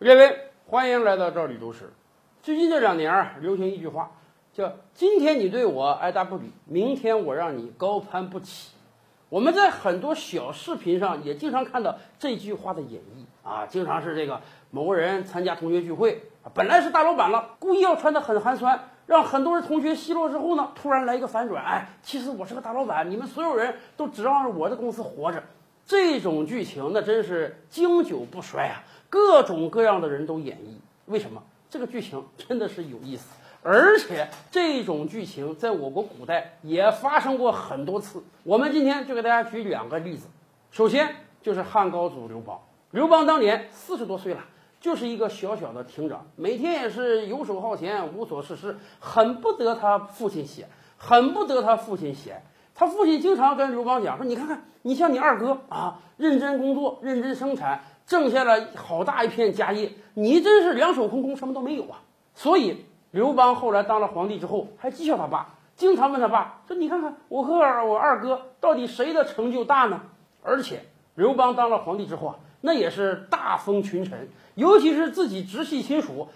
列位，欢迎来到这里读史。最近这两年啊，流行一句话，叫“今天你对我爱答不理，明天我让你高攀不起”。我们在很多小视频上也经常看到这句话的演绎啊，经常是这个某个人参加同学聚会，本来是大老板了，故意要穿得很寒酸，让很多人同学奚落之后呢，突然来一个反转，哎，其实我是个大老板，你们所有人都指望着我的公司活着。这种剧情那真是经久不衰啊！各种各样的人都演绎，为什么？这个剧情真的是有意思，而且这种剧情在我国古代也发生过很多次。我们今天就给大家举两个例子。首先就是汉高祖刘邦，刘邦当年四十多岁了，就是一个小小的亭长，每天也是游手好闲，无所事事，很不得他父亲喜，很不得他父亲喜。他父亲经常跟刘邦讲说：“你看看，你像你二哥啊，认真工作，认真生产，挣下了好大一片家业，你真是两手空空，什么都没有啊。”所以刘邦后来当了皇帝之后，还讥笑他爸，经常问他爸说：“你看看我和我二哥到底谁的成就大呢？”而且刘邦当了皇帝之后啊，那也是大封群臣，尤其是自己直系亲属，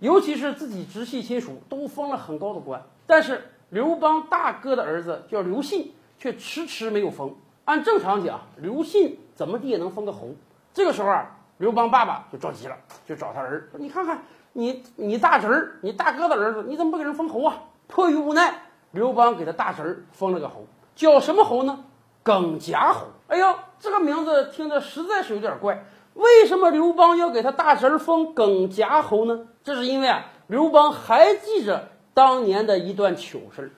尤其是自己直系亲属都封了很高的官，但是。刘邦大哥的儿子叫刘信，却迟迟没有封。按正常讲，刘信怎么地也能封个侯。这个时候啊，刘邦爸爸就着急了，就找他儿说：“你看看，你你大侄儿，你大哥的儿子，你怎么不给人封侯啊？”迫于无奈，刘邦给他大侄儿封了个侯，叫什么侯呢？耿夹侯。哎呦，这个名字听着实在是有点怪。为什么刘邦要给他大侄儿封耿夹侯呢？这是因为啊，刘邦还记着。当年的一段糗事儿，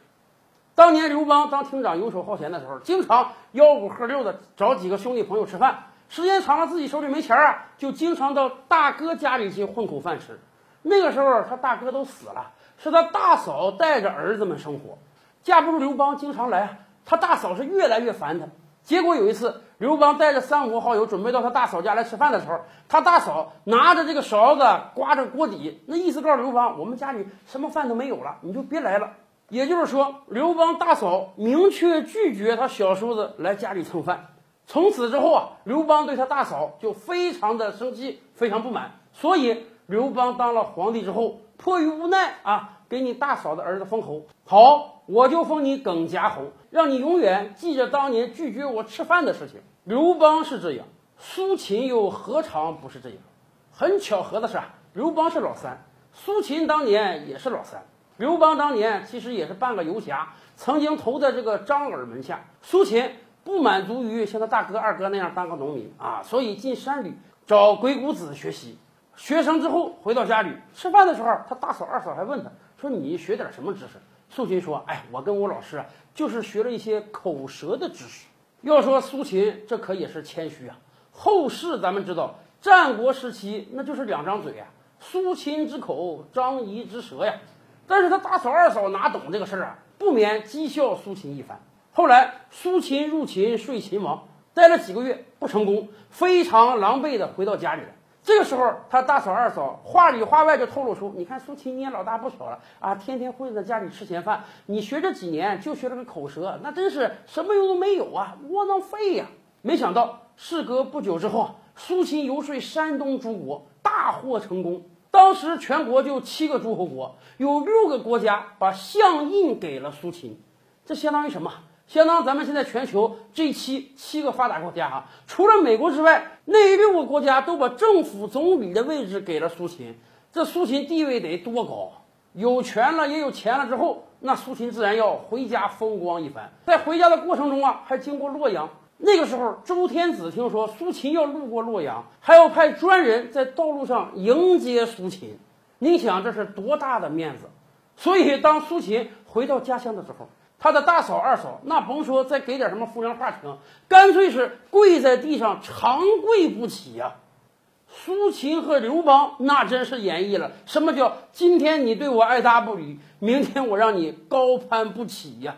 当年刘邦当厅长游手好闲的时候，经常吆五喝六的找几个兄弟朋友吃饭，时间长了自己手里没钱啊，就经常到大哥家里去混口饭吃。那个时候他大哥都死了，是他大嫂带着儿子们生活，架不住刘邦经常来，他大嫂是越来越烦他。结果有一次，刘邦带着三五好友准备到他大嫂家来吃饭的时候，他大嫂拿着这个勺子刮着锅底，那意思告诉刘邦，我们家里什么饭都没有了，你就别来了。也就是说，刘邦大嫂明确拒绝他小叔子来家里蹭饭。从此之后啊，刘邦对他大嫂就非常的生气，非常不满。所以刘邦当了皇帝之后，迫于无奈啊。给你大嫂的儿子封侯，好，我就封你耿夹侯，让你永远记着当年拒绝我吃饭的事情。刘邦是这样，苏秦又何尝不是这样？很巧合的是啊，刘邦是老三，苏秦当年也是老三。刘邦当年其实也是半个游侠，曾经投在这个张耳门下。苏秦不满足于像他大哥二哥那样当个农民啊，所以进山里找鬼谷子学习。学成之后回到家里吃饭的时候，他大嫂二嫂还问他。说你学点什么知识？苏秦说：“哎，我跟我老师啊，就是学了一些口舌的知识。要说苏秦，这可也是谦虚啊。后世咱们知道，战国时期那就是两张嘴啊，苏秦之口，张仪之舌呀。但是他大嫂二嫂哪懂这个事儿啊？不免讥笑苏秦一番。后来苏秦入秦睡秦王，待了几个月不成功，非常狼狈的回到家里了。”这个时候，他大嫂、二嫂话里话外就透露出：“你看苏秦，你也老大不小了啊，天天混在家里吃闲饭。你学这几年就学了个口舌，那真是什么用都没有啊，窝囊废呀！”没想到，事隔不久之后，苏秦游说山东诸国，大获成功。当时全国就七个诸侯国，有六个国家把相印给了苏秦，这相当于什么？相当咱们现在全球这七七个发达国家哈，除了美国之外，那六个国家都把政府总理的位置给了苏秦。这苏秦地位得多高？有权了也有钱了之后，那苏秦自然要回家风光一番。在回家的过程中啊，还经过洛阳。那个时候，周天子听说苏秦要路过洛阳，还要派专人在道路上迎接苏秦。你想这是多大的面子？所以当苏秦回到家乡的时候。他的大嫂、二嫂，那甭说再给点什么风凉话听，干脆是跪在地上长跪不起呀。苏秦和刘邦那真是演绎了什么叫今天你对我爱答不理，明天我让你高攀不起呀。